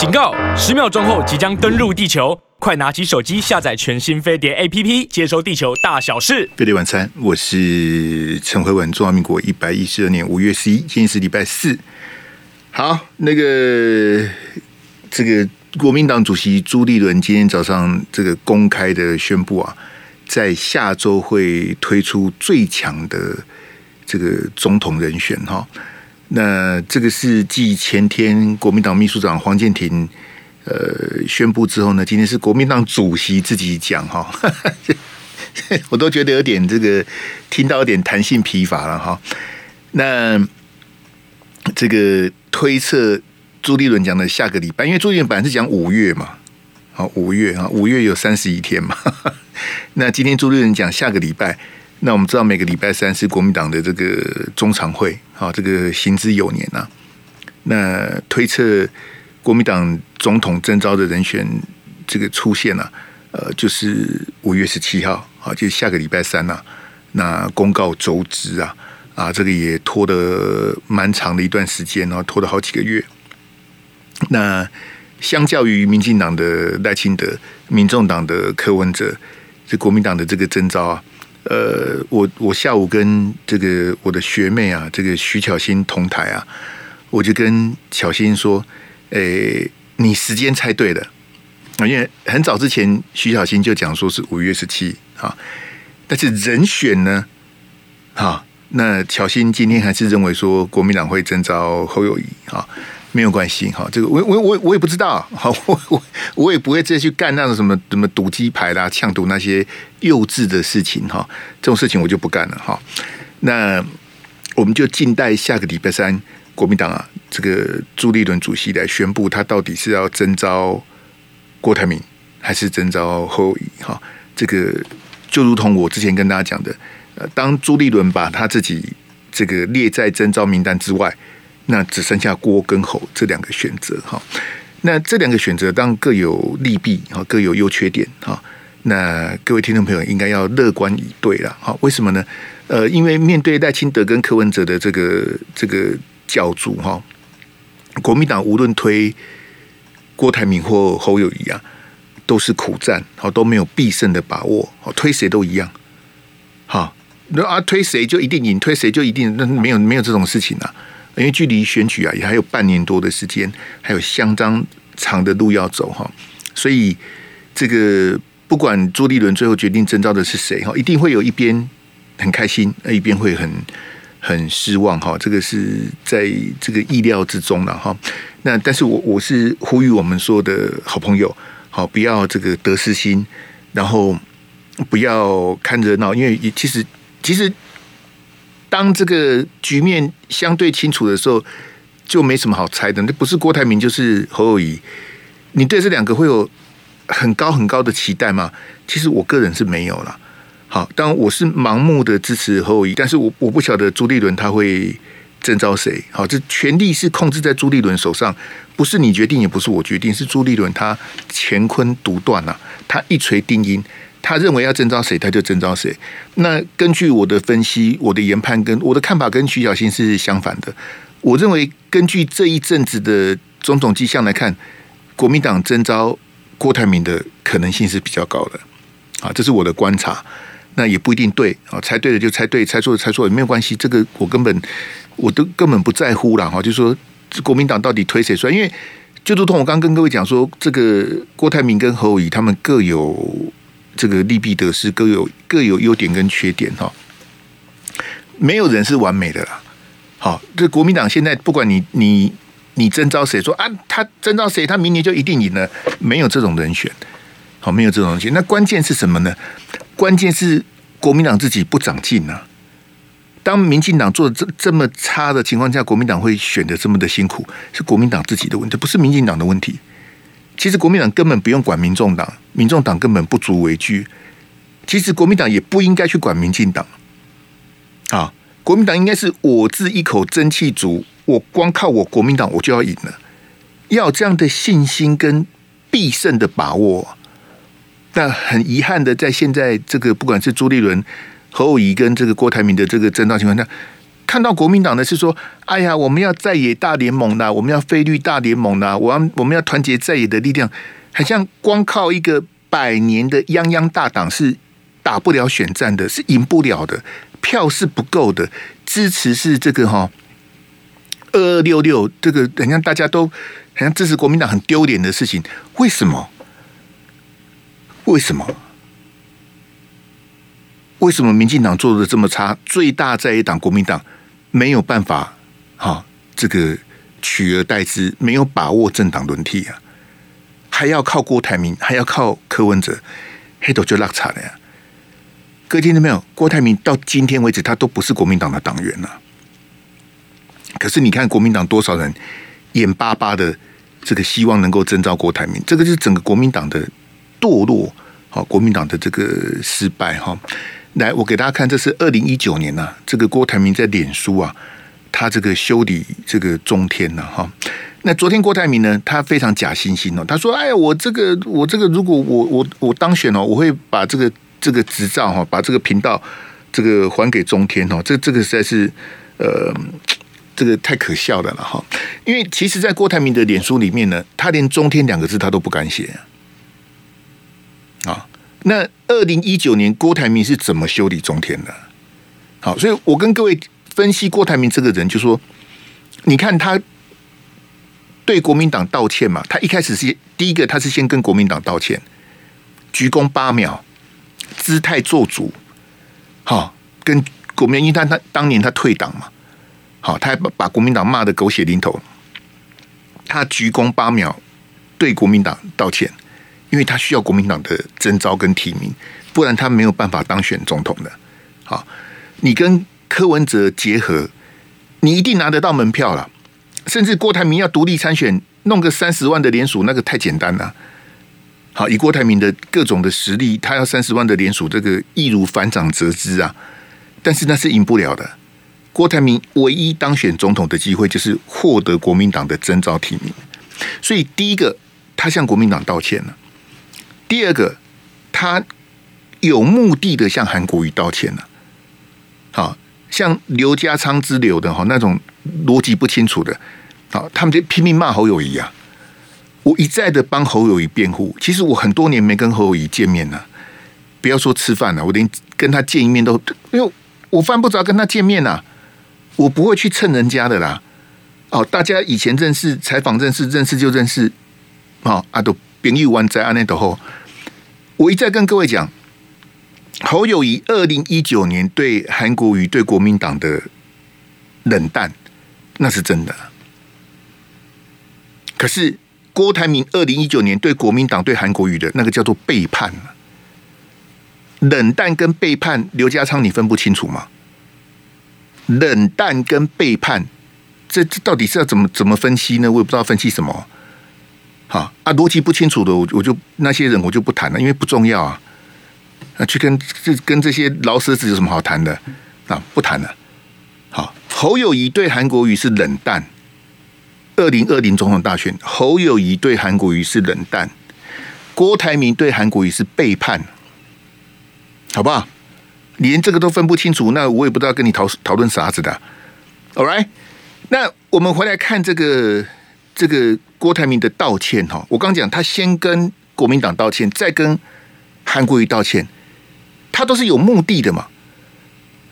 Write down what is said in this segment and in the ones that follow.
警告！十秒钟后即将登陆地球，快拿起手机下载全新飞碟 APP，接收地球大小事。飞碟晚餐，我是陈慧文。中华民国一百一十二年五月十一，今天是礼拜四。好，那个这个国民党主席朱立伦今天早上这个公开的宣布啊，在下周会推出最强的这个总统人选哈。那这个是继前天国民党秘书长黄健庭呃宣布之后呢，今天是国民党主席自己讲哈，我都觉得有点这个听到有点弹性疲乏了哈。那这个推测朱立伦讲的下个礼拜，因为朱立伦本来是讲五月嘛，好五月啊，五月有三十一天嘛。那今天朱立伦讲下个礼拜。那我们知道每个礼拜三是国民党的这个中常会，啊，这个行之有年呐。那推测国民党总统征召的人选这个出现了，呃，就是五月十七号，啊，就是下个礼拜三呐。那公告周知啊，啊，这个也拖得蛮长的一段时间，然后拖了好几个月。那相较于民进党的赖清德、民众党的柯文哲，这国民党的这个征召啊。呃，我我下午跟这个我的学妹啊，这个徐巧芯同台啊，我就跟巧芯说，诶，你时间猜对了，因为很早之前徐巧芯就讲说是五月十七啊，但是人选呢，哈，那巧芯今天还是认为说国民党会征召侯友谊啊。没有关系哈，这个我我我我也不知道，好，我我我也不会再去干那种什么什么赌鸡排啦、呛赌那些幼稚的事情哈，这种事情我就不干了哈。那我们就静待下个礼拜三，国民党啊，这个朱立伦主席来宣布，他到底是要征召郭台铭，还是征召侯友哈？这个就如同我之前跟大家讲的，呃，当朱立伦把他自己这个列在征召名单之外。那只剩下郭跟侯这两个选择哈，那这两个选择当然各有利弊哈，各有优缺点哈。那各位听众朋友应该要乐观以对了哈。为什么呢？呃，因为面对赖清德跟柯文哲的这个这个角逐哈，国民党无论推郭台铭或侯友谊啊，都是苦战，好都没有必胜的把握，好推谁都一样。好，那啊推谁就一定赢，推谁就一定那没有没有这种事情啊。因为距离选举啊也还有半年多的时间，还有相当长的路要走哈，所以这个不管朱立伦最后决定征召的是谁哈，一定会有一边很开心，那一边会很很失望哈，这个是在这个意料之中了哈。那但是我我是呼吁我们说的好朋友，好不要这个得失心，然后不要看热闹，因为其实其实。当这个局面相对清楚的时候，就没什么好猜的。那不是郭台铭就是侯友谊，你对这两个会有很高很高的期待吗？其实我个人是没有了。好，当我是盲目的支持侯友谊，但是我我不晓得朱立伦他会征召谁。好，这权力是控制在朱立伦手上，不是你决定，也不是我决定，是朱立伦他乾坤独断呐，他一锤定音。他认为要征召谁，他就征召谁。那根据我的分析，我的研判跟我的看法跟徐小新是相反的。我认为根据这一阵子的种种迹象来看，国民党征召郭台铭的可能性是比较高的。啊，这是我的观察。那也不一定对啊，猜对了就猜对，猜错了猜错也没有关系。这个我根本我都根本不在乎了哈。就是说，国民党到底推谁出来？因为就如同我刚跟各位讲说，这个郭台铭跟侯友宜他们各有。这个利弊得失各有各有优点跟缺点哈，没有人是完美的啦。好，这国民党现在不管你你你征召谁说啊，他征召谁，他明年就一定赢了，没有这种人选。好，没有这种人选。那关键是什么呢？关键是国民党自己不长进呐。当民进党做的这这么差的情况下，国民党会选的这么的辛苦，是国民党自己的问题，不是民进党的问题。其实国民党根本不用管民众党，民众党根本不足为惧。其实国民党也不应该去管民进党。啊，国民党应该是我自一口真气足，我光靠我国民党我就要赢了，要这样的信心跟必胜的把握。但很遗憾的，在现在这个不管是朱立伦、侯友宜跟这个郭台铭的这个征召情况下，看到国民党的是说，哎呀，我们要在野大联盟呐，我们要非绿大联盟呐，我要我们要团结在野的力量，好像光靠一个百年的泱泱大党是打不了选战的，是赢不了的，票是不够的，支持是这个哈二二六六，这个好像大家都好像支持国民党很丢脸的事情，为什么？为什么？为什么民进党做的这么差？最大在野党国民党没有办法，哈，这个取而代之，没有把握政党轮替啊，还要靠郭台铭，还要靠柯文哲，黑头就落差了呀。各位听到没有？郭台铭到今天为止，他都不是国民党的党员了。可是你看，国民党多少人眼巴巴的这个希望能够征召郭台铭，这个就是整个国民党的堕落，好，国民党的这个失败，哈。来，我给大家看，这是二零一九年呐、这个郭台铭在脸书啊，他这个修理这个中天呐，哈。那昨天郭台铭呢，他非常假惺惺哦，他说：“哎呀，我这个我这个，如果我我我当选哦，我会把这个这个执照哈，把这个频道这个还给中天哦。”这这个实在是呃，这个太可笑的了哈。因为其实，在郭台铭的脸书里面呢，他连中天两个字他都不敢写。那二零一九年郭台铭是怎么修理中天的？好，所以我跟各位分析郭台铭这个人，就说，你看他对国民党道歉嘛，他一开始是第一个，他是先跟国民党道歉，鞠躬八秒，姿态做足，好，跟国民，因为他他当年他退党嘛，好，他还把把国民党骂得狗血淋头，他鞠躬八秒对国民党道歉。因为他需要国民党的征召跟提名，不然他没有办法当选总统的。好，你跟柯文哲结合，你一定拿得到门票了。甚至郭台铭要独立参选，弄个三十万的联署，那个太简单了。好，以郭台铭的各种的实力，他要三十万的联署，这个易如反掌折枝啊。但是那是赢不了的。郭台铭唯一当选总统的机会，就是获得国民党的征召提名。所以第一个，他向国民党道歉了。第二个，他有目的的向韩国瑜道歉了，好像刘家昌之流的哈那种逻辑不清楚的，好，他们就拼命骂侯友谊啊！我一再的帮侯友谊辩护，其实我很多年没跟侯友谊见面了，不要说吃饭了，我连跟他见一面都，因为我犯不着跟他见面呐，我不会去蹭人家的啦。哦，大家以前认识，采访认识，认识就认识，啊啊，都朋友湾在安内头后。我一再跟各位讲，侯友宜二零一九年对韩国瑜、对国民党的冷淡，那是真的。可是郭台铭二零一九年对国民党、对韩国瑜的那个叫做背叛。冷淡跟背叛，刘家昌你分不清楚吗？冷淡跟背叛，这这到底是要怎么怎么分析呢？我也不知道分析什么。好啊，逻辑不清楚的，我我就那些人我就不谈了，因为不重要啊。啊，去跟这跟这些老舍子有什么好谈的啊？不谈了。好，侯友谊对韩国瑜是冷淡。二零二零总统大选，侯友谊对韩国瑜是冷淡，郭台铭对韩国瑜是背叛，好不好？连这个都分不清楚，那我也不知道跟你讨讨论啥子的。All right，那我们回来看这个这个。郭台铭的道歉哈，我刚讲他先跟国民党道歉，再跟韩国瑜道歉，他都是有目的的嘛。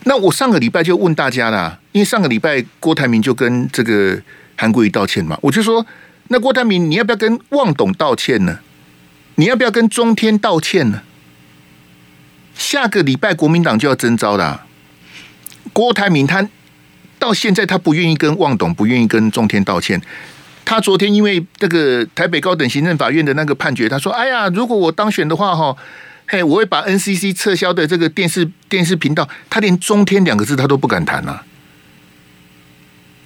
那我上个礼拜就问大家啦，因为上个礼拜郭台铭就跟这个韩国瑜道歉嘛，我就说，那郭台铭你要不要跟旺董道歉呢？你要不要跟中天道歉呢？下个礼拜国民党就要征召啦。郭台铭他到现在他不愿意跟旺董，不愿意跟中天道歉。他昨天因为这个台北高等行政法院的那个判决，他说：“哎呀，如果我当选的话，哈，嘿，我会把 NCC 撤销的这个电视电视频道。”他连中天两个字他都不敢谈啊。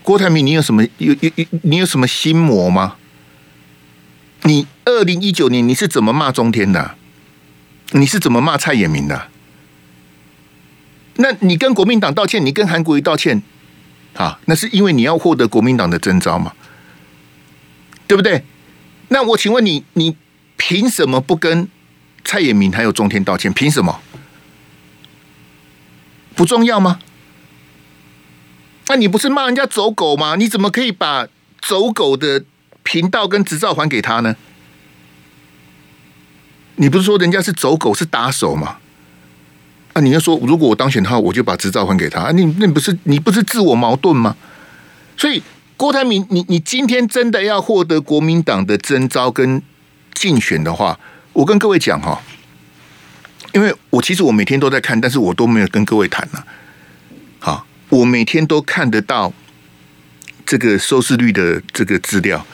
郭台铭，你有什么有有有你有什么心魔吗？你二零一九年你是怎么骂中天的？你是怎么骂蔡衍明的？那你跟国民党道歉，你跟韩国瑜道歉，啊，那是因为你要获得国民党的征召嘛？对不对？那我请问你，你凭什么不跟蔡衍明还有中天道歉？凭什么？不重要吗？那你不是骂人家走狗吗？你怎么可以把走狗的频道跟执照还给他呢？你不是说人家是走狗是打手吗？啊，你要说如果我当选的话，我就把执照还给他。啊你那不是你不是自我矛盾吗？所以郭台铭，你你今天真的要获得国民党的征召跟竞选的话，我跟各位讲哈，因为我其实我每天都在看，但是我都没有跟各位谈呢。好，我每天都看得到这个收视率的这个资料。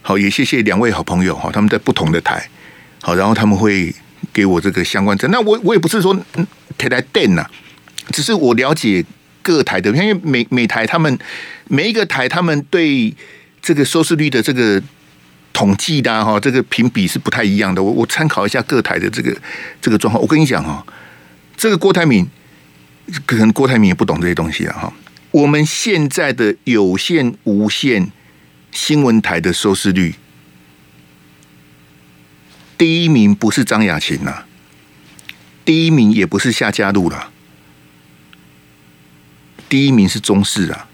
好，也谢谢两位好朋友哈，他们在不同的台。好，然后他们会给我这个相关证。那我我也不是说台台电呐，只是我了解各台的，因为每每台他们每一个台他们对这个收视率的这个统计的哈，这个评比是不太一样的。我我参考一下各台的这个这个状况。我跟你讲哈，这个郭台铭可能郭台铭也不懂这些东西了哈。我们现在的有线、无线新闻台的收视率。第一名不是张雅琴呐，第一名也不是夏嘉璐了，第一名是中视啊，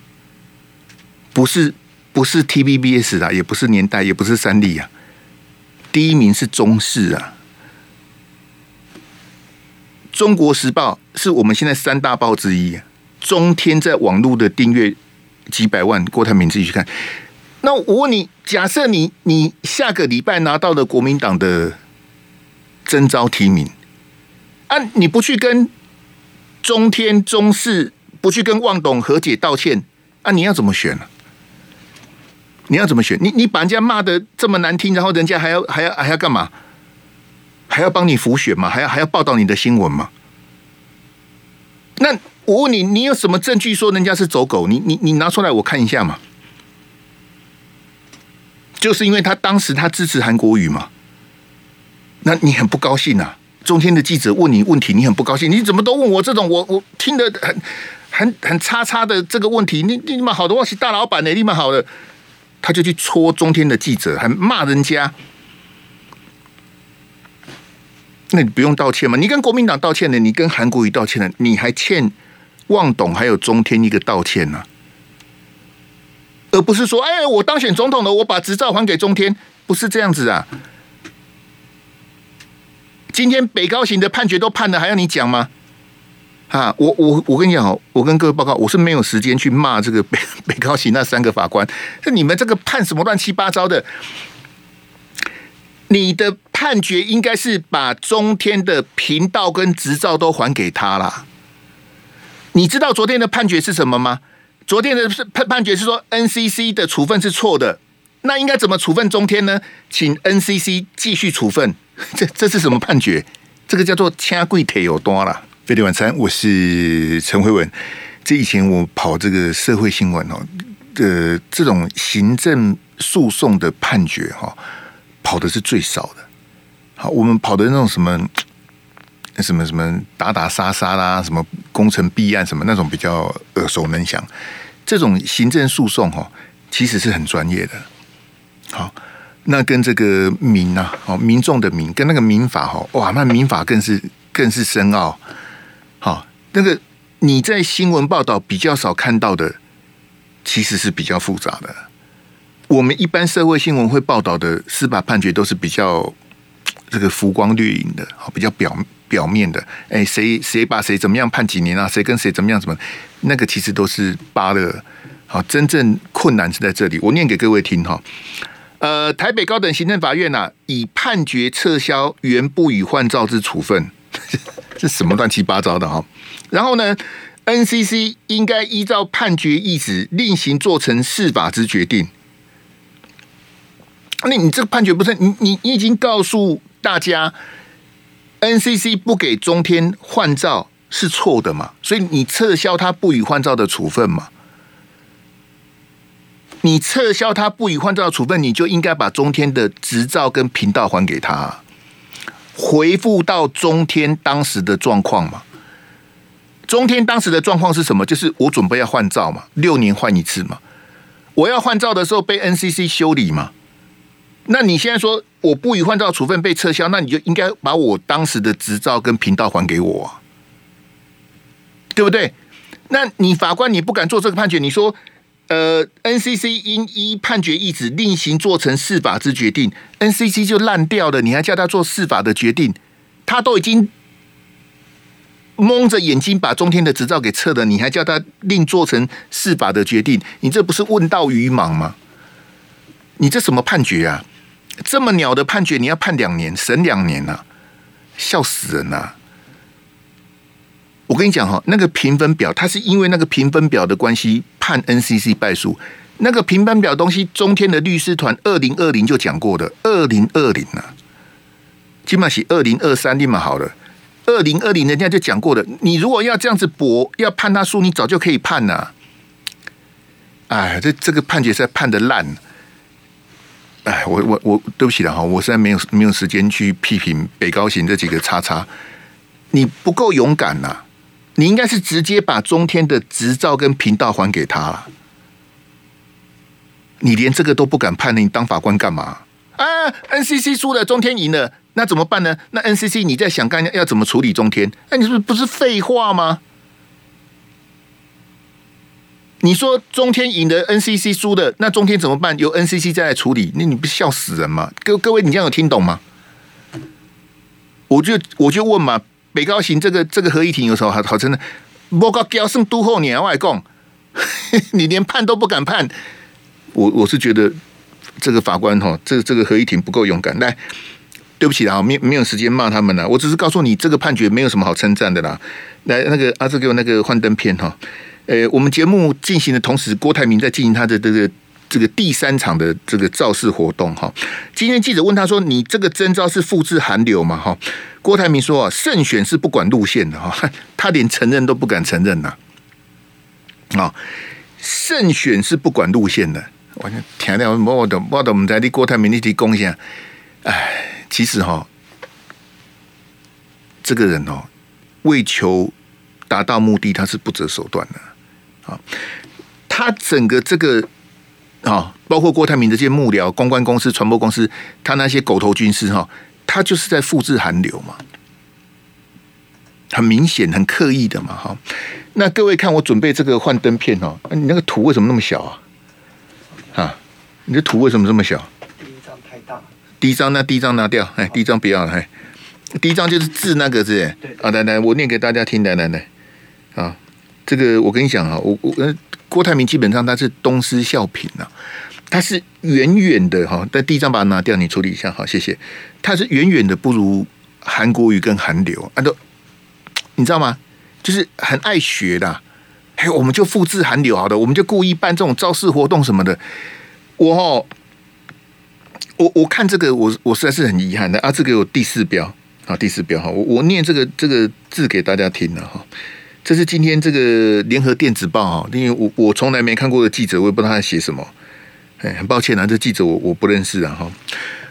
不是不是 TVBS 啊，也不是年代，也不是三立啊，第一名是中视啊。中国时报是我们现在三大报之一，中天在网络的订阅几百万，郭台铭自己去看。那我问你，假设你你下个礼拜拿到了国民党的征召提名，啊，你不去跟中天、中视，不去跟旺董和解道歉，啊，你要怎么选呢？你要怎么选？你你把人家骂得这么难听，然后人家还要还要还要干嘛？还要帮你辅选吗？还要还要报道你的新闻吗？那我问你，你有什么证据说人家是走狗？你你你拿出来我看一下嘛。就是因为他当时他支持韩国瑜嘛，那你很不高兴啊？中天的记者问你问题，你很不高兴，你怎么都问我这种我我听得很很很叉叉的这个问题？你你蛮好的，我是大老板的，你蛮好的，他就去戳中天的记者，还骂人家，那你不用道歉吗？你跟国民党道歉了，你跟韩国瑜道歉了，你还欠旺董还有中天一个道歉呢、而不是说，哎，我当选总统了，我把执照还给中天，不是这样子啊。今天北高行的判决都判了，还要你讲吗？啊，我我我跟你讲，我跟各位报告，我是没有时间去骂这个 北北高行那三个法官。那你们这个判什么乱七八糟的？你的判决应该是把中天的频道跟执照都还给他啦。你知道昨天的判决是什么吗？昨天的判判决是说 NCC 的处分是错的，那应该怎么处分中天呢？请 NCC 继续处分，这这是什么判决？这个叫做掐贵腿有多了。飞碟晚餐，我是陈辉文。这以前我跑这个社会新闻哦，的这种行政诉讼的判决哈，跑的是最少的。好，我们跑的那种什么。什么什么打打杀杀啦，什么攻城弊案什么那种比较耳熟能详，这种行政诉讼哈，其实是很专业的。好，那跟这个民呐，哦，民众的民，跟那个民法哈，哇，那民法更是更是深奥。那个你在新闻报道比较少看到的，其实是比较复杂的。我们一般社会新闻会报道的司法判决都是比较这个浮光掠影的，好，比较表。表面的，哎，谁谁把谁怎么样判几年啊？谁跟谁怎么样？怎么那个其实都是扒的。好，真正困难是在这里。我念给各位听哈。呃，台北高等行政法院呐、啊，已判决撤销原不予换照之处分，这什么乱七八糟的哈？然后呢，NCC 应该依照判决意旨另行做成释法之决定。那你这个判决不是你你你已经告诉大家？NCC 不给中天换照是错的嘛？所以你撤销他不予换照的处分嘛？你撤销他不予换照的处分，你就应该把中天的执照跟频道还给他，回复到中天当时的状况嘛？中天当时的状况是什么？就是我准备要换照嘛，六年换一次嘛。我要换照的时候被 NCC 修理嘛？那你现在说我不予换照处分被撤销，那你就应该把我当时的执照跟频道还给我啊，对不对？那你法官你不敢做这个判决，你说，呃，NCC 因依判决意旨另行做成释法之决定，NCC 就烂掉了，你还叫他做释法的决定？他都已经蒙着眼睛把中天的执照给撤了，你还叫他另做成释法的决定？你这不是问道于盲吗？你这什么判决啊？这么鸟的判决，你要判两年，审两年呐、笑死人呐、我跟你讲哈，那个评分表，它是因为那个评分表的关系判 NCC 败诉。那个评分表东西，中天的律师团二零二零就讲过的，二零二零呐，起码是二零二三立马好了。二零二零人家就讲过的，你如果要这样子搏，要判他输，你早就可以判了。哎，这这个判决实在判的烂。哎，我我我对不起了哈，我实在没有没有时间去批评北高行这几个叉叉，你不够勇敢呐、你应该是直接把中天的执照跟频道还给他了。你连这个都不敢判，你当法官干嘛？啊，NCC 输了，中天赢了，那怎么办呢？那 NCC 你在想干要怎么处理中天？那你是不是不是废话吗？你说中天赢的，NCC 输的，那中天怎么办？由 NCC 再来处理，那你不笑死人吗？各各位，你这样有听懂吗？我就我就问嘛，北高行这个这个合议庭有时候好好真的，我告交胜都后年外供，你连判都不敢判，我我是觉得这个法官哈，这个这个合议庭不够勇敢。来，对不起啦，没没有时间骂他们了，我只是告诉你这个判决没有什么好称赞的啦。来，那个阿志给我那个幻灯片哈。呃，我们节目进行的同时，郭台铭在进行他的这个这个第三场的这个造势活动哈。今天记者问他说：“你这个征召是复制韩流吗？”哈，郭台铭说：“啊，胜选是不管路线的哈，他连承认都不敢承认呐。啊，胜选是不管路线的。我就听了我的我的我们在的郭台铭那提贡献，哎，其实哈，这个人哦，为求达到目的，他是不择手段的。”啊，他整个这个啊，包括郭台铭这些幕僚、公关公司、传播公司，他那些狗头军师哈，他就是在复制韩流嘛，很明显、很刻意的嘛，哈。那各位看我准备这个幻灯片哦，你那个图为什么那么小啊？啊，你的图为什么这么小？第一张那第一张拿掉，哎，第一张不要了，哎，第一张就是字那个字，对，啊，来来，我念给大家听，来来来，啊。这个我跟你讲啊，我我郭台铭基本上他是东施效颦呐，他是远远的哈，但第一张把它拿掉，你处理一下好，谢谢。他是远远的不如韩国瑜跟韩流啊，都你知道吗？就是很爱学的，嘿，我们就复制韩流好的，我们就故意办这种造势活动什么的。我哦，我我看这个，我我实在是很遗憾的啊，这个有第四标啊，第四标哈，我我念这个这个字给大家听了哈。这是今天这个联合电子报哈，因为我我从来没看过的记者，我也不知道他在写什么。哎，很抱歉啊，这记者我我不认识啊哈。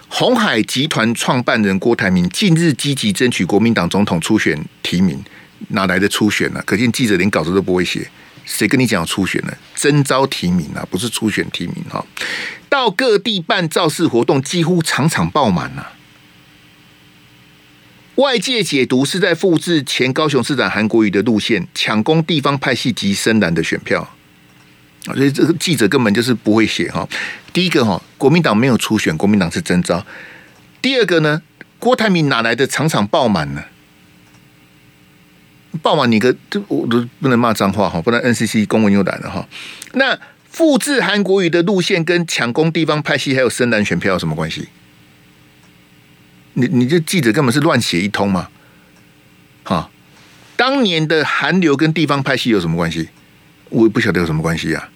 鸿海集团创办人郭台铭近日积极争取国民党总统初选提名，哪来的初选呢、啊？可见记者连稿子都不会写，谁跟你讲初选呢？征召提名啊，不是初选提名哈。到各地办造势活动，几乎场场爆满啊。外界解读是在复制前高雄市长韩国瑜的路线，抢攻地方派系及深蓝的选票啊！所以这个记者根本就是不会写哈。第一个哈，国民党没有初选，国民党是征召。第二个呢，郭台铭哪来的场场爆满呢？爆满你个，这我都不能骂脏话哈，不然 NCC 公文又来了哈。那复制韩国瑜的路线跟抢攻地方派系还有深蓝选票有什么关系？你你这记者根本是乱写一通嘛？哈，当年的韩流跟地方派系有什么关系？我也不晓得有什么关系呀。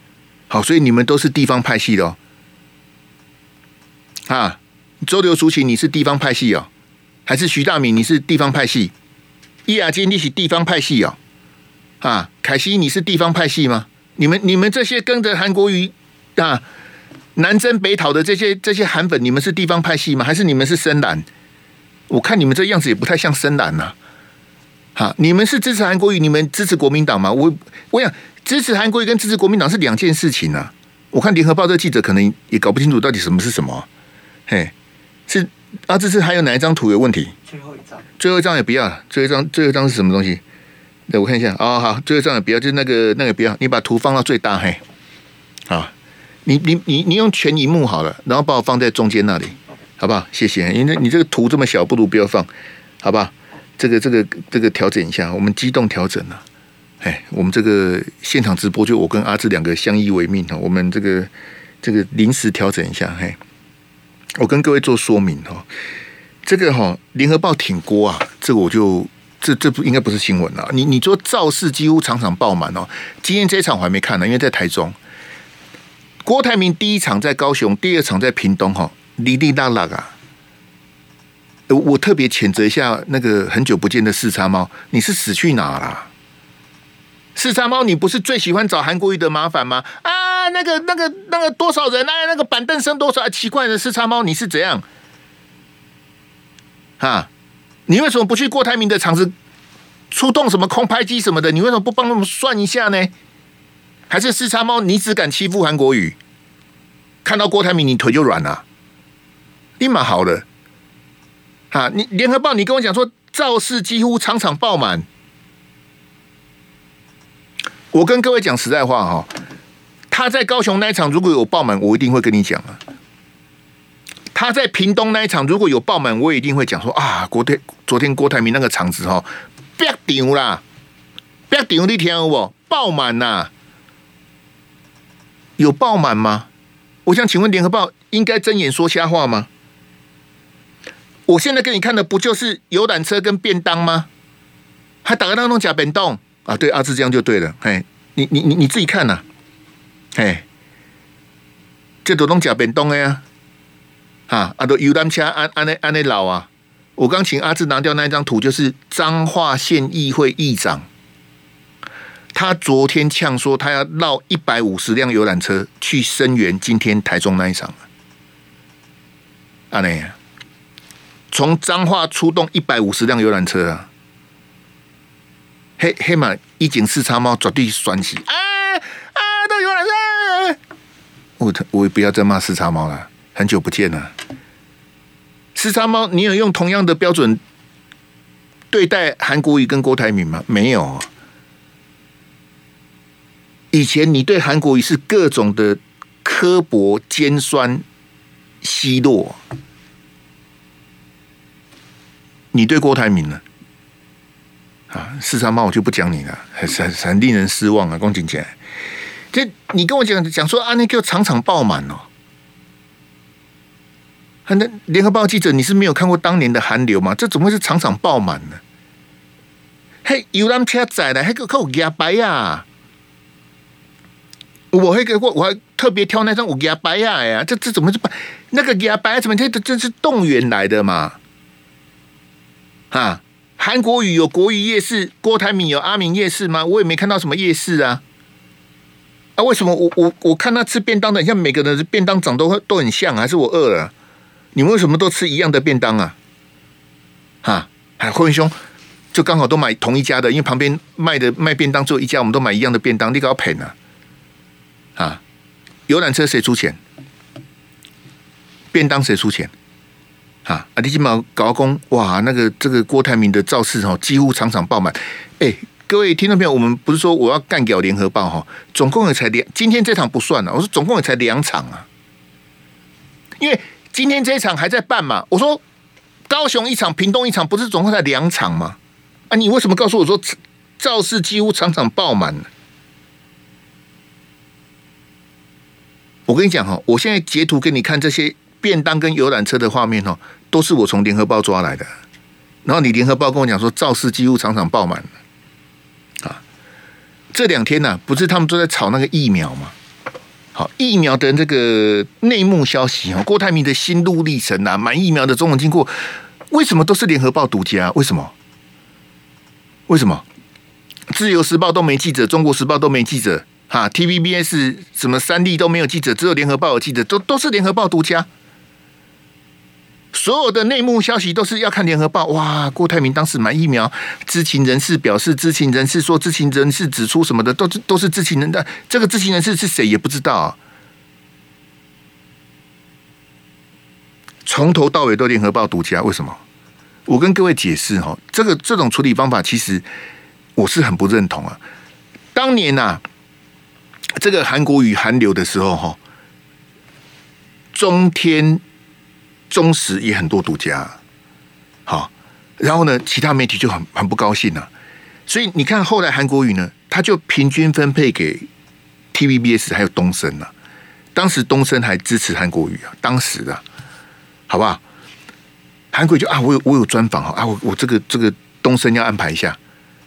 好，所以你们都是地方派系的哦。啊，周流淑琴你是地方派系哦，还是徐大明你是地方派系？易雅金你是地方派系哦。啊，凯西你是地方派系吗？你们你们这些跟着韩国瑜啊南征北讨的这些这些韩粉，你们是地方派系吗？还是你们是深蓝？我看你们这样子也不太像深蓝呐，哈！你们是支持韩国瑜，你们支持国民党吗？我我想支持韩国瑜跟支持国民党是两件事情啊！我看联合报这记者可能也搞不清楚到底什么是什么，嘿，是啊，这是还有哪一张图有问题？最后一张，最后一张也不要了，最后一张最后一张是什么东西？那我看一下哦，好，最后一张也不要，就是那个那个不要，你把图放到最大嘿，好，你你你你用全荧幕好了，然后把我放在中间那里，好不好？谢谢，因为你这个图这么小，不如不要放，好不好？这个这个这个调整一下，我们机动调整了，哎，我们这个现场直播就我跟阿志两个相依为命哈，我们这个这个临时调整一下，嘿，我跟各位做说明哈。这个哈，联合报挺锅啊，这个我就这这不应该不是新闻了。你你说造势几乎场场爆满哦，今天这一场我还没看呢，因为在台中。郭台铭第一场在高雄，第二场在屏东哈，哩哩啦啦啊。我特别谴责一下那个很久不见的四叉猫，你是死去哪了？四叉猫，你不是最喜欢找韩国瑜的麻烦吗？啊，那个那个那个多少人啊？那个板凳剩多少？啊、奇怪的四叉猫，你是怎样？啊！你为什么不去郭台铭的场子出动什么空拍机什么的？你为什么不帮他们算一下呢？还是四叉猫，你只敢欺负韩国瑜？看到郭台铭，你腿就软了，立马好了。啊！你联合报，你跟我讲说造势几乎场场爆满。我跟各位讲实在话哈，他在高雄那一场如果有爆满，我一定会跟你讲啊。他在屏东那一场如果有爆满，我也一定会讲说啊，国台昨天郭台铭那个场子哈，别顶啦，别顶的天哦，爆满呐，有爆满吗？我想请问联合报应该睁眼说瞎话吗？我现在给你看的不就是游览车跟便当吗？还打个那种假便当啊？对，阿志这样就对了。嘿，你你你你自己看呐、啊，嘿，这都弄假便当的呀。啊！啊，都游览车安安内安内老啊！我刚请阿志拿掉那一张图，就是彰化县议会议长，他昨天呛说他要绕一百五十辆游览车去声援今天台中那一场。阿内，从彰化出动一百五十辆游览车啊！黑黑马一警四叉猫绝对酸起啊啊！都游览车，我我也不要再骂四叉猫了。很久不见了，四叉猫，你有用同样的标准对待韩国瑜跟郭台铭吗？没有。以前你对韩国瑜是各种的刻薄、尖酸、奚落，你对郭台铭呢？啊，四叉猫我就不讲你了，很很很令人失望啊！光景姐，这你跟我讲讲说啊，那叫场场爆满哦。那联合报记者，你是没有看过当年的韩流吗？这怎么会是场场爆满呢？嘿，有人车载的，还个靠牙白呀！我还给我我还特别挑那张我牙白呀呀！这这怎么是那个牙白？怎么这这是动员来的嘛？哈，韩国瑜有国瑜夜市，郭台铭有阿明夜市吗？我也没看到什么夜市啊！啊，为什么我我我看他吃便当的，像每个人的便当长都都很像，还是我饿了？你们为什么都吃一样的便当啊？哈，海辉兄就刚好都买同一家的，因为旁边卖的卖便当只有一家，我们都买一样的便当，你搞赔呢？啊，游览车谁出钱？便当谁出钱？啊，啊，你今毛搞工哇，那个这个郭台铭的造势哦，几乎场场爆满。哎，各位听众朋友，我们不是说我要干掉联合报哈，总共也才两，今天这场不算了，我说总共也才两场啊，因为。今天这一场还在办嘛？我说高雄一场，屏东一场，不是总共才两场吗？啊，你为什么告诉我说造势几乎场场爆满呢？我跟你讲哈，我现在截图给你看这些便当跟游览车的画面哦，都是我从联合报抓来的。然后你联合报跟我讲说造势几乎场场爆满啊，这两天呢、不是他们都在炒那个疫苗吗？好，疫苗的这个内幕消息啊，郭台铭的心路历程啊，买疫苗的种种经过，为什么都是联合报独家？为什么？为什么？自由时报都没记者，中国时报都没记者，哈，TVBS 什么三立都没有记者，只有联合报有记者，都都是联合报独家。所有的内幕消息都是要看联合报。哇，郭台铭当时买疫苗，知情人士表示，知情人士说，知情人士指出什么的，都是都是知情人的。这个知情人士是谁也不知道啊。从头到尾都联合报独家，为什么？我跟各位解释哈，这个这种处理方法，其实我是很不认同啊。当年呐、这个韩国语韩流的时候，哈，中天、中时也很多独家，好，然后呢，其他媒体就很很不高兴了、啊。所以你看，后来韩国瑜呢，他就平均分配给 TVBS 还有东森了、啊。当时东森还支持韩国瑜啊，当时的，好不好？韩国就啊，我有我有专访哈啊，我我这个这个东森要安排一下，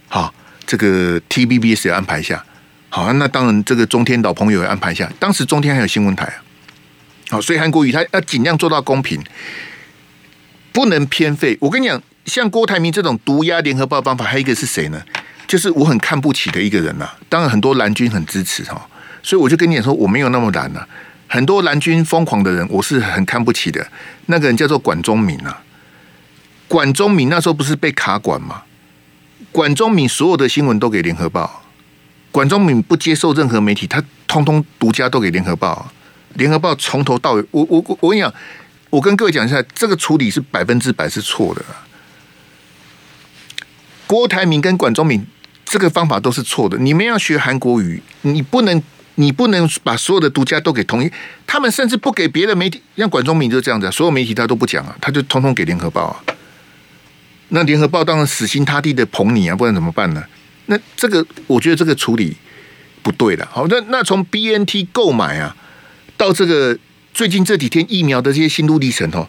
好。这个 TVBS 要安排一下，好，那当然这个中天老朋友也安排一下。当时中天还有新闻台啊，好，所以韩国瑜他要尽量做到公平，不能偏废。我跟你讲，像郭台铭这种毒压联合报方法，还有一个是谁呢？就是我很看不起的一个人呐、当然很多蓝军很支持哈，所以我就跟你讲说，我没有那么蓝呐、很多蓝军疯狂的人，我是很看不起的。那个人叫做管中闵啊，管中闵那时候不是被卡管吗？管中闵所有的新闻都给联合报，管中闵不接受任何媒体，他通通独家都给联合报。联合报从头到尾，我我我跟你讲，我跟各位讲一下，这个处理是百分之百是错的。郭台铭跟管中闵这个方法都是错的。你们要学韩国瑜，你不能你不能把所有的独家都给统一，他们甚至不给别的媒体，像管中闵就这样子，所有媒体他都不讲啊，他就通通给联合报啊。那联合报当然死心塌地的捧你啊，不然怎么办呢？那这个我觉得这个处理不对了。好，那那从 BNT 购买啊，到这个最近这几天疫苗的这些心路历程哦，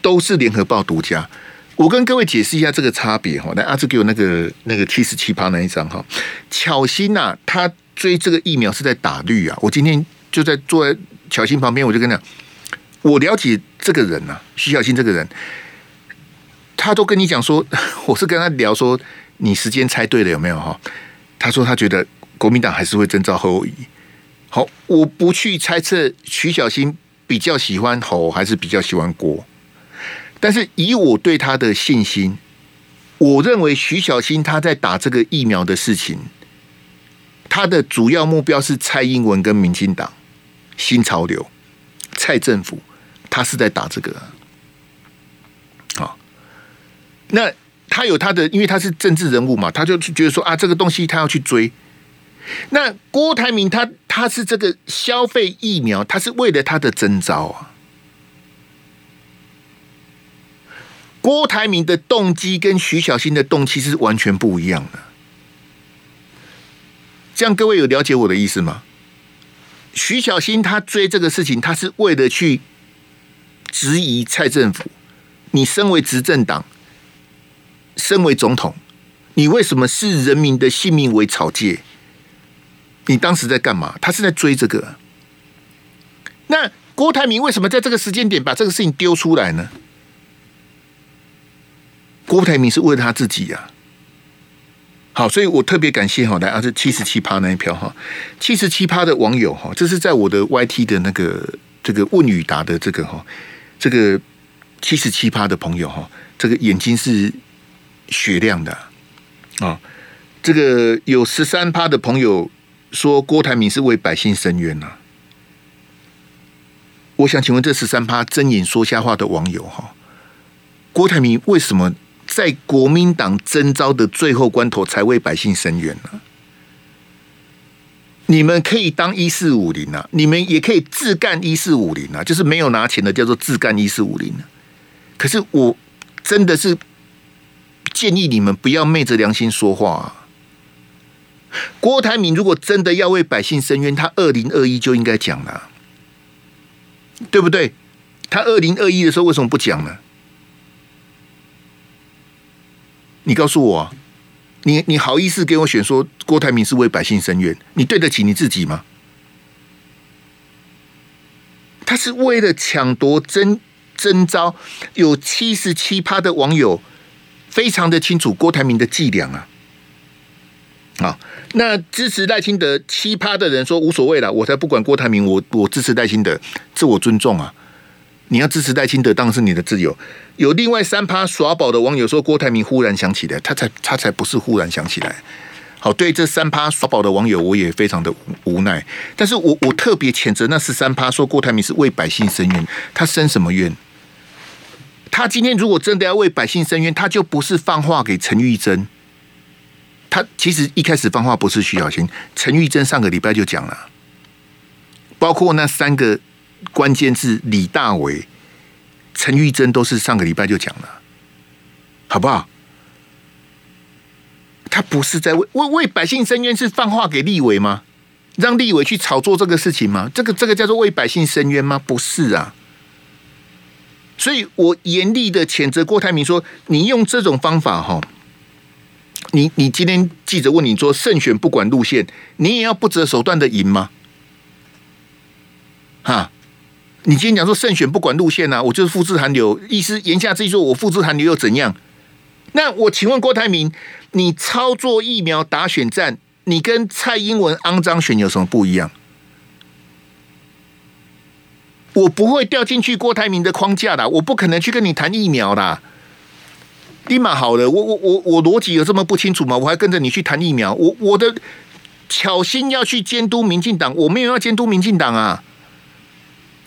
都是联合报独家。我跟各位解释一下这个差别哈。来，阿志给我那个那个七十七趴那一张哈。巧心呐，他追这个疫苗是在打绿啊。我今天就在坐在巧心旁边，我就跟他讲，我了解这个人呐，徐巧芯这个人。他都跟你讲说，我是跟他聊说，你时间猜对了有没有哈？他说他觉得国民党还是会征召侯友宜。好，我不去猜测徐小新比较喜欢侯还是比较喜欢郭，但是以我对他的信心，我认为徐小新他在打这个疫苗的事情，他的主要目标是蔡英文跟民进党新潮流，蔡政府，他是在打这个。那他有他的，因为他是政治人物嘛，他就觉得说啊，这个东西他要去追。那郭台铭他他是这个消费疫苗，他是为了他的征召啊。郭台铭的动机跟徐小新的动机是完全不一样的。这样各位有了解我的意思吗？徐小新他追这个事情，他是为了去质疑蔡政府。你身为执政党。身为总统，你为什么视人民的性命为草芥？你当时在干嘛？他是在追这个。那郭台铭为什么在这个时间点把这个事情丢出来呢？郭台铭是为了他自己呀、好，所以我特别感谢哈，来啊，这七十七趴那一票哈，七十七趴的网友哈，这是在我的 YT 的那个这个问与答的这个哈，这个七十七趴的朋友哈，这个眼睛是。雪亮的啊、这个有十三趴的朋友说郭台铭是为百姓伸冤呐、啊。我想请问这十三趴睁眼说瞎话的网友哈，郭台铭为什么在国民党征召的最后关头才为百姓伸冤呢？你们可以当一四五零啊，你们也可以自干一四五零啊，就是没有拿钱的叫做自干一四五零。可是我真的是。建议你们不要昧着良心说话啊。郭台铭如果真的要为百姓伸冤，他二零二一就应该讲了，对不对？他二零二一的时候为什么不讲呢？你告诉我，你你好意思给我选说郭台铭是为百姓伸冤？你对得起你自己吗？他是为了抢夺真真招，有七十七趴的网友。非常的清楚郭台铭的伎俩啊，好，那支持赖清德七趴的人说无所谓了，我才不管郭台铭，我我支持赖清德，自我尊重啊。你要支持赖清德，当然是你的自由。有另外三趴耍宝的网友说郭台铭忽然想起来，他才他才不是忽然想起来。好，对这三趴耍宝的网友，我也非常的无奈。但是我我特别谴责那十三趴说郭台铭是为百姓伸冤，他伸什么冤？他今天如果真的要为百姓伸冤，他就不是放话给陈玉珍，他其实一开始放话不是徐小新，陈玉珍上个礼拜就讲了，包括那三个关键字李大为、陈玉珍都是上个礼拜就讲了，好不好？他不是在为为为百姓伸冤，是放话给立委吗？让立委去炒作这个事情吗？这个这个叫做为百姓伸冤吗？不是啊。所以我严厉的谴责郭台铭说：“你用这种方法，哈，你你今天记者问你说胜选不管路线，你也要不择手段的赢吗？哈，你今天讲说胜选不管路线啊，我就是复制韩流，意思言下之意说我复制韩流又怎样？那我请问郭台铭，你操作疫苗打选战，你跟蔡英文肮脏选有什么不一样？”我不会掉进去郭台铭的框架的，我不可能去跟你谈疫苗的。立马好了，我我我我逻辑有这么不清楚吗？我还跟着你去谈疫苗？我我的巧心要去监督民进党，我没有要监督民进党啊！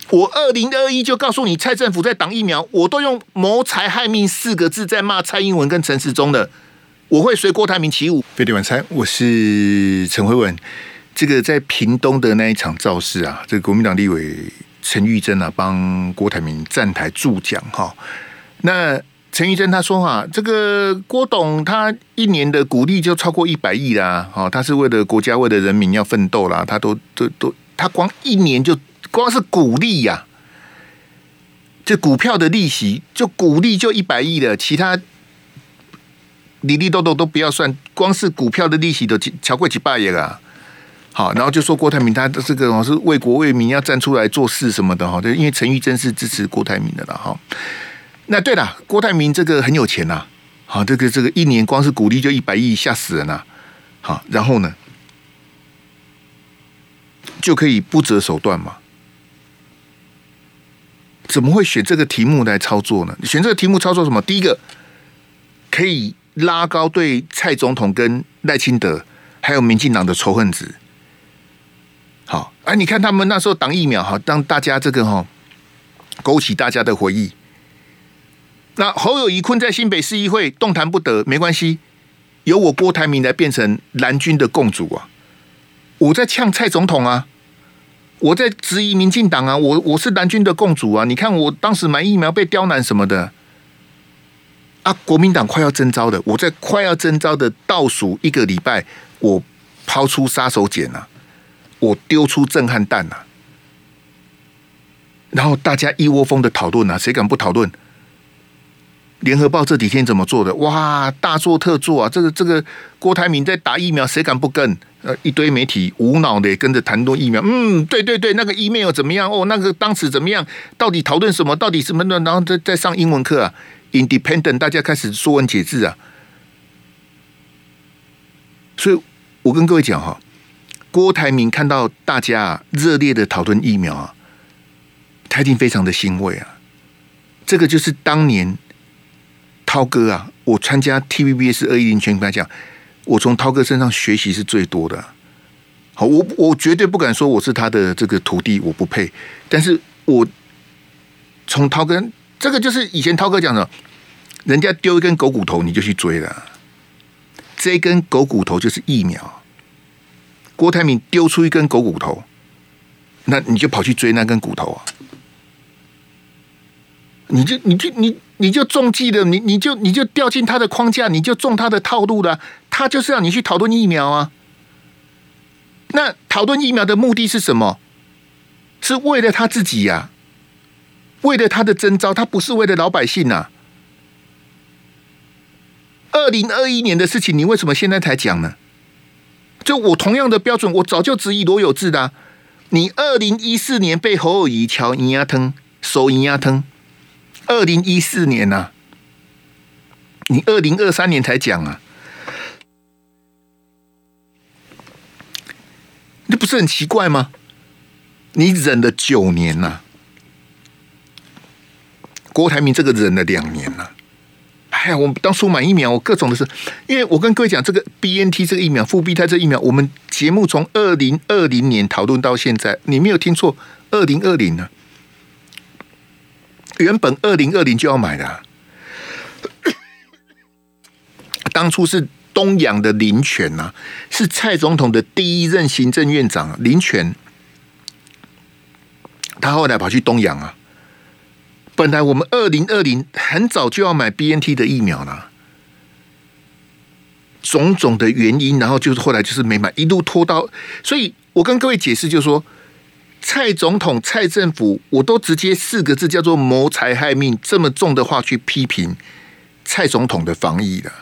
我二零二一就告诉你，蔡政府在挡疫苗，我都用谋财害命四个字在骂蔡英文跟陈时中的，我会随郭台铭起舞。飞碟晚餐，我是陈辉文。这个在屏东的那一场造势啊，这个国民党立委。陈玉珍啊，帮郭台铭站台助讲哈。那陈玉珍他说啊，这个郭董他一年的股利就超过一百亿啦，哦，他是为了国家为了人民要奋斗啦，他都都都，他光一年就光是股利呀，这股票的利息就股利就一百亿了，其他利利豆豆都不要算，光是股票的利息都超过几百亿了。好，然后就说郭台铭他这个是为国为民要站出来做事什么的哈，就，因为陈玉珍是支持郭台铭的了哈。那对了，郭台铭这个很有钱呐，好，这个这个一年光是股利就一百亿，吓死人呐。好，然后呢，就可以不择手段嘛？怎么会选这个题目来操作呢？选这个题目操作什么？第一个可以拉高对蔡总统跟赖清德还有民进党的仇恨值。好，哎，你看他们那时候挡疫苗，哈，让大家这个哈勾起大家的回忆。那侯友宜困在新北市议会动弹不得，没关系，由我郭台铭来变成蓝军的共主啊！我在呛蔡总统啊，我在质疑民进党啊，我我是蓝军的共主啊！你看我当时买疫苗被刁难什么的啊，国民党快要征召的，我在快要征召的倒数一个礼拜，我抛出杀手锏啊！我丢出震撼弹、啊，然后大家一窝蜂的讨论啊，谁敢不讨论？联合报这几天怎么做的？哇，大做特做啊！这个这个郭台铭在打疫苗，谁敢不跟？呃，一堆媒体无脑的跟着谈论疫苗。嗯，对对对，那个 email 怎么样？哦，那个当时怎么样？到底讨论什么？到底什么呢？然后再再上英文课啊，Independent，大家开始说文解字啊。所以我跟各位讲哈。郭台铭看到大家热烈的讨论疫苗啊，他一定非常的欣慰啊。这个就是当年涛哥啊，我参加 TVBS 二一零全跟他讲，我从涛哥身上学习是最多的。好，我我绝对不敢说我是他的这个徒弟，我不配。但是我从涛哥，这个就是以前涛哥讲的，人家丢一根狗骨头你就去追了，这一根狗骨头就是疫苗。郭台铭丢出一根狗骨头，那你就跑去追那根骨头啊！你就你就你你就中计了，你你就你就掉进他的框架，你就中他的套路了。他就是让你去讨论疫苗啊。那讨论疫苗的目的是什么？是为了他自己呀，为了他的征召，他不是为了老百姓呐。二零二一年的事情，你为什么现在才讲呢？就我同样的标准，我早就质疑罗有志的、你二零一四年被侯友谊乔银牙疼，手银牙疼。二零一四年呐、你二零二三年才讲啊，这不是很奇怪吗？你忍了九年呐、郭台铭这个忍了两年呐、啊。哎呀，我们当初买疫苗，我各种的是，因为我跟各位讲，这个 BNT 这个疫苗，复必泰这个疫苗，我们节目从二零二零年讨论到现在，你没有听错，二零二零呢，原本二零二零就要买的，当初是东洋的林权呐、啊，是蔡总统的第一任行政院长林权，他后来跑去东洋啊。本来我们二零二零很早就要买 BNT 的疫苗了，种种的原因，然后就是后来就是没买，一路拖到。所以我跟各位解释，就是说蔡总统、蔡政府，我都直接四个字叫做谋财害命，这么重的话去批评蔡总统的防疫了，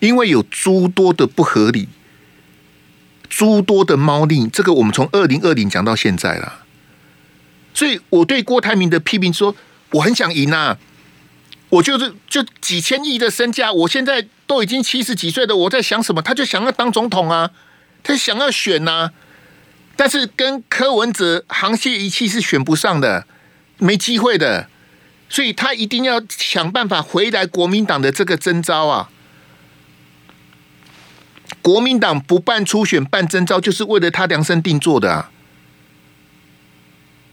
因为有诸多的不合理，诸多的猫腻，这个我们从二零二零讲到现在了。所以我对郭台铭的批评说，我很想赢啊！我就是就几千亿的身价，我现在都已经七十几岁了，我在想什么？他就想要当总统啊，他想要选呐、啊，但是跟柯文哲沆瀣一气是选不上的，没机会的，所以他一定要想办法回来国民党的这个征召啊！国民党不办初选办征召，就是为了他量身定做的啊！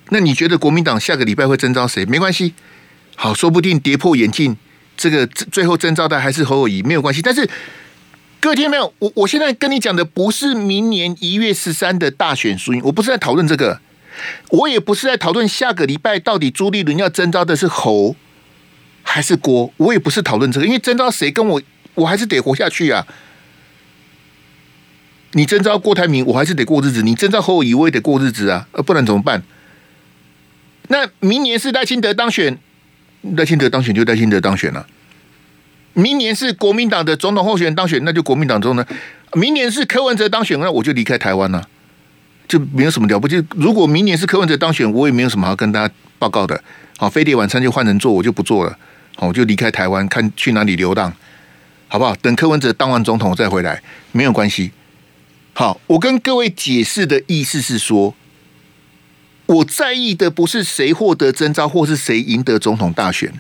那你觉得国民党下个礼拜会征召谁？没关系，好，说不定跌破眼镜，这个最后征召的还是侯友宜，没有关系。但是各位听没有？我我现在跟你讲的不是明年一月十三的大选输赢，我不是在讨论这个，我也不是在讨论下个礼拜到底朱立伦要征召的是侯还是郭，我也不是讨论这个，因为征召谁跟我，我还是得活下去啊。你征召郭台铭，我还是得过日子；你征召侯友宜，我也得过日子啊，呃，不然怎么办？那明年是赖清德当选，赖清德当选就赖清德当选了。明年是国民党的总统候选人当选，那就国民党中呢。明年是柯文哲当选，那我就离开台湾了，就没有什么了不起。如果明年是柯文哲当选，我也没有什么好跟大家报告的。好，飞碟晚餐就换人做，我就不做了。好，我就离开台湾，看去哪里流浪，好不好？等柯文哲当完总统再回来，没有关系。好，我跟各位解释的意思是说。我在意的不是谁获得征召，或是谁赢得总统大选。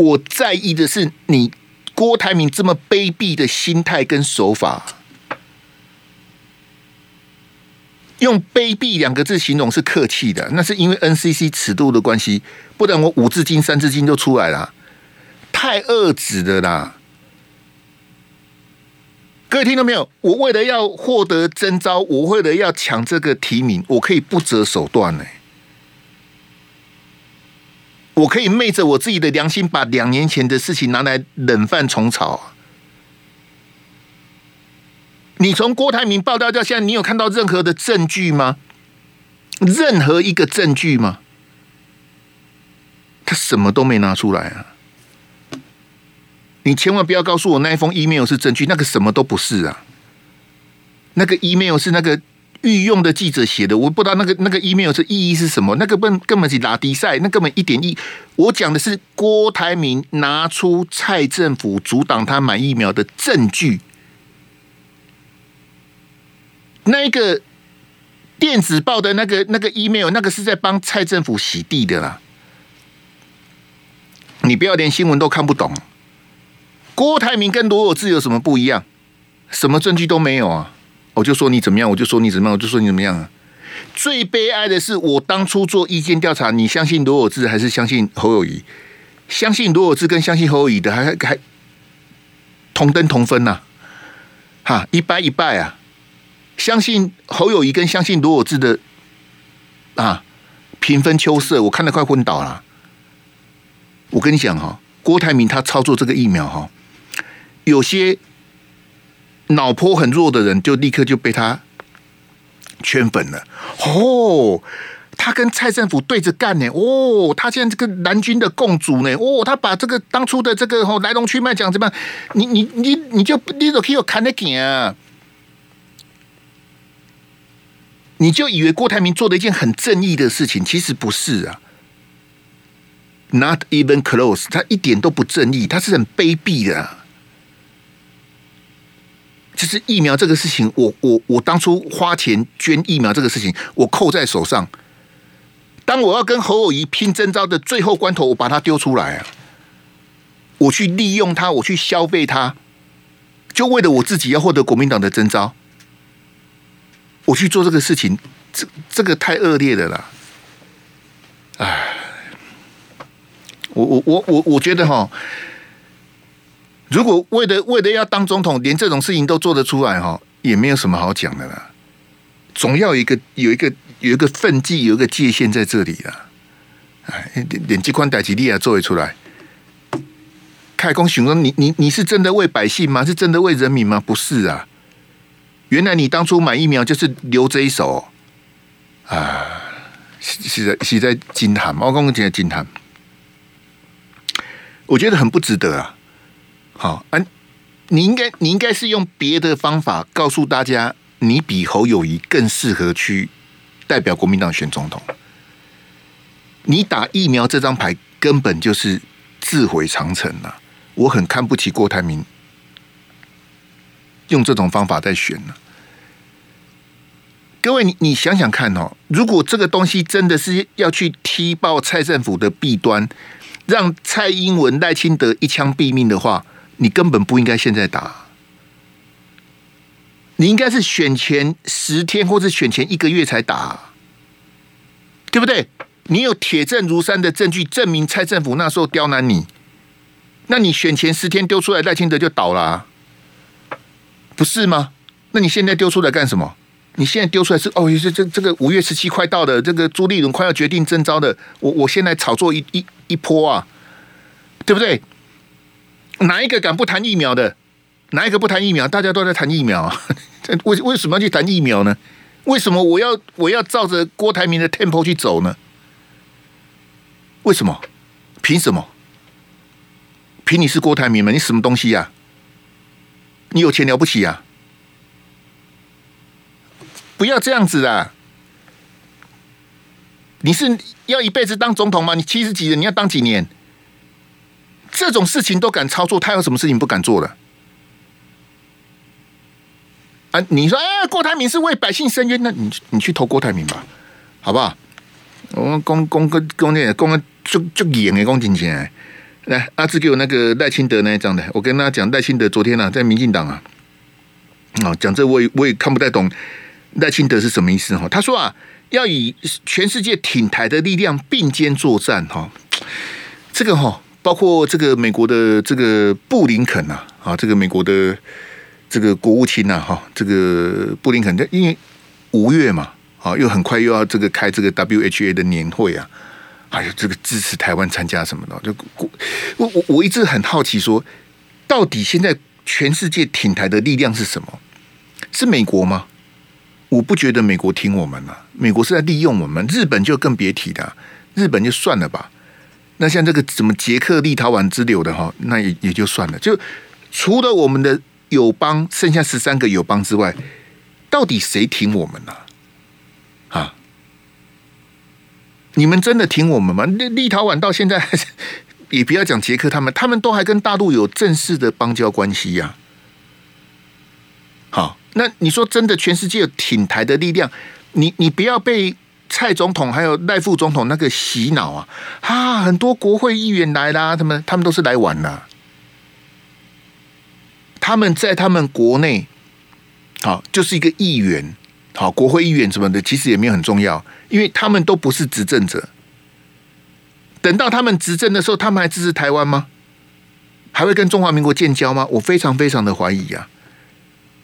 我在意的是你郭台铭这么卑鄙的心态跟手法。用“卑鄙”两个字形容是客气的，那是因为 NCC 尺度的关系，不然我五字经、三字经就出来了，太恶质的啦。各位听到没有？我为了要获得征召，我为了要抢这个提名，我可以不择手段呢。我可以昧着我自己的良心，把两年前的事情拿来冷饭重炒。你从郭台铭爆料到现在，你有看到任何的证据吗？任何一个证据吗？他什么都没拿出来啊！你千万不要告诉我那一封 email 是证据，那个什么都不是啊！那个 email 是那个御用的记者写的，我不知道那个那个 email 是意义是什么，那个根根本是拉低赛，那根本一点意。我讲的是郭台铭拿出蔡政府阻挡他买疫苗的证据，那个电子报的那个那个 email，那个是在帮蔡政府洗地的啦。你不要连新闻都看不懂。郭台铭跟罗有志有什么不一样？什么证据都没有啊！我就说你怎么样，我就说你怎么样，我就说你怎么样啊！最悲哀的是，我当初做意见调查，你相信罗有志还是相信侯友宜？相信罗有志跟相信侯友宜的还还同登同分呐、啊！哈，一败一败啊！相信侯友宜跟相信罗有志的啊，平分秋色，我看得快昏倒了。我跟你讲哈，郭台铭他操作这个疫苗哈。有些脑波很弱的人，就立刻就被他圈粉了。哦，他跟蔡政府对着干呢。哦，他现在这个蓝军的共主呢。哦，他把这个当初的这个哦来龙去脉讲怎么样？你你你你就你都可以有看得见啊！你就以为郭台铭做了一件很正义的事情，其实不是啊。Not even close，他一点都不正义，他是很卑鄙的。就是疫苗这个事情，我我我当初花钱捐疫苗这个事情，我扣在手上。当我要跟侯友谊拼征招的最后关头，我把它丢出来啊！我去利用它，我去消费它，就为了我自己要获得国民党的征召，我去做这个事情，这这个太恶劣的了。哎，我我我我我觉得哈。如果为了为了要当总统，连这种事情都做得出来哈，也没有什么好讲的啦。总要有一个有一个有一个分际，有一个界限在这里啦。哎，连这款代志你也做得出来？开工询问你你你是真的为百姓吗？是真的为人民吗？不是啊。原来你当初买疫苗就是留这一手啊！是在是在惊叹，我刚刚讲的惊叹，我觉得很不值得啊。好，啊，你应该你应该是用别的方法告诉大家，你比侯友宜更适合去代表国民党选总统。你打疫苗这张牌根本就是自毁长城啊！我很看不起郭台铭。用这种方法在选呢？各位，你你想想看哦，如果这个东西真的是要去踢爆蔡政府的弊端，让蔡英文、赖清德一枪毙命的话，你根本不应该现在打，你应该是选前十天或者选前一个月才打，对不对？你有铁证如山的证据证明蔡政府那时候刁难你，那你选前十天丢出来，赖清德就倒了。不是吗？那你现在丢出来干什么？你现在丢出来是哦，这这这个五月十七快到的，这个朱立伦快要决定征召的，我我现在炒作一一一波啊，对不对？哪一个敢不谈疫苗的？哪一个不谈疫苗？大家都在谈疫苗 啊，为为什么要去谈疫苗呢？为什么我要我要照着郭台铭的 tempo 去走呢？为什么？凭什么？凭你是郭台铭吗？你什么东西呀？你有钱了不起啊？不要这样子啊！你是要一辈子当总统吗？你七十几了，你要当几年？这种事情都敢操作，他有什么事情不敢做的？啊，你说，哎，郭台铭是为百姓伸冤，那你你去投郭台铭吧，好不好？我公公个公那公就就演诶，公进钱。来，阿志给我那个赖清德那一张的，我跟大家讲，赖清德昨天啊，在民进党啊，啊，讲这我也我也看不太懂赖清德是什么意思哈。他说啊，要以全世界挺台的力量并肩作战哈。这个哈，包括这个美国的这个布林肯呐，啊，这个美国的这个国务卿呐，哈，这个布林肯，因为五月嘛，啊，又很快又要这个开这个 WHA 的年会啊。还有这个支持台湾参加什么的，就我我我一直很好奇，说到底现在全世界挺台的力量是什么？是美国吗？我不觉得美国挺我们了，美国是在利用我们。日本就更别提了，日本就算了吧。那像这个什么捷克、立陶宛之流的哈，那也也就算了。就除了我们的友邦，剩下十三个友邦之外，到底谁挺我们呢？啊？你们真的挺我们吗？立立陶宛到现在 也不要讲捷克，他们他们都还跟大陆有正式的邦交关系呀。好，那你说真的，全世界有挺台的力量，你你不要被蔡总统还有赖副总统那个洗脑啊！啊，很多国会议员来啦，他们他们都是来玩的，他们在他们国内，好，就是一个议员。好，国会议员什么的，其实也没有很重要，因为他们都不是执政者。等到他们执政的时候，他们还支持台湾吗？还会跟中华民国建交吗？我非常非常的怀疑呀。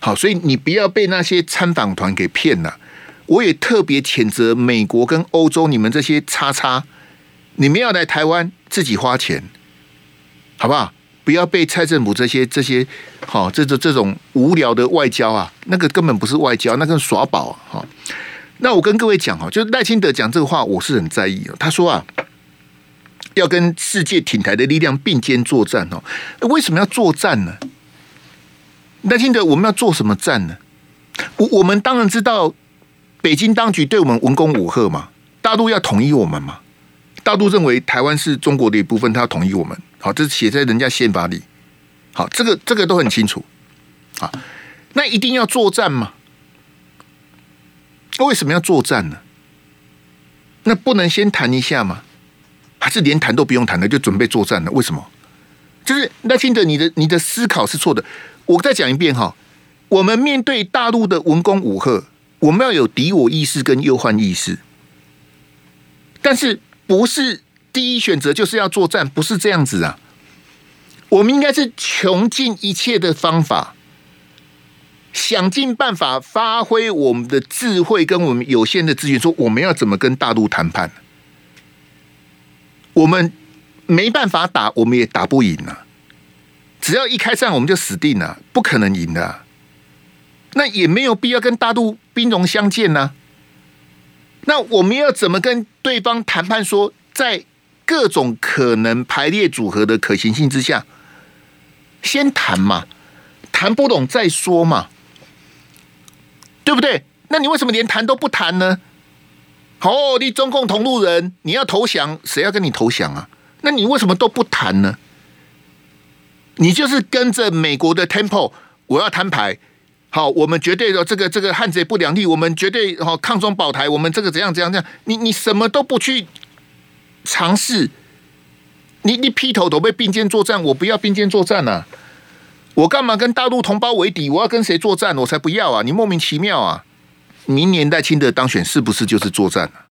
好，所以你不要被那些参访团给骗了。我也特别谴责美国跟欧洲，你们这些叉叉，你们要来台湾自己花钱，好不好？不要被蔡政府这些这些好，这这这种无聊的外交啊，那个根本不是外交，那个耍宝啊！哈，那我跟各位讲哈，就是赖清德讲这个话，我是很在意的。他说啊，要跟世界挺台的力量并肩作战哦。为什么要作战呢？赖清德，我们要做什么战呢？我我们当然知道，北京当局对我们文攻武吓嘛，大陆要统一我们嘛。大陆认为台湾是中国的一部分，他要统一我们。好，这是写在人家宪法里。好，这个这个都很清楚。啊，那一定要作战吗？那为什么要作战呢？那不能先谈一下吗？还是连谈都不用谈的就准备作战了？为什么？就是赖清德，你的你的思考是错的。我再讲一遍哈，我们面对大陆的文攻武吓，我们要有敌我意识跟忧患意识，但是。不是第一选择就是要作战，不是这样子啊！我们应该是穷尽一切的方法，想尽办法发挥我们的智慧跟我们有限的资源，说我们要怎么跟大陆谈判。我们没办法打，我们也打不赢啊！只要一开战，我们就死定了，不可能赢的。那也没有必要跟大陆兵戎相见呢。那我们要怎么跟对方谈判？说在各种可能排列组合的可行性之下。先谈嘛，谈不懂再说嘛，对不对？那你为什么连谈都不谈呢？哦，你中共同路人，你要投降，谁要跟你投降啊？那你为什么都不谈呢？你就是跟着美国的 Temple，我要摊牌。好，我们绝对的这个这个汉贼不两立，我们绝对好抗中保台，我们这个怎样怎样怎样？你你什么都不去尝试。你你劈头都被并肩作战，我不要并肩作战呐、我干嘛跟大陆同胞为敌？我要跟谁作战？我才不要啊！你莫名其妙啊！明年代清的当选是不是就是作战？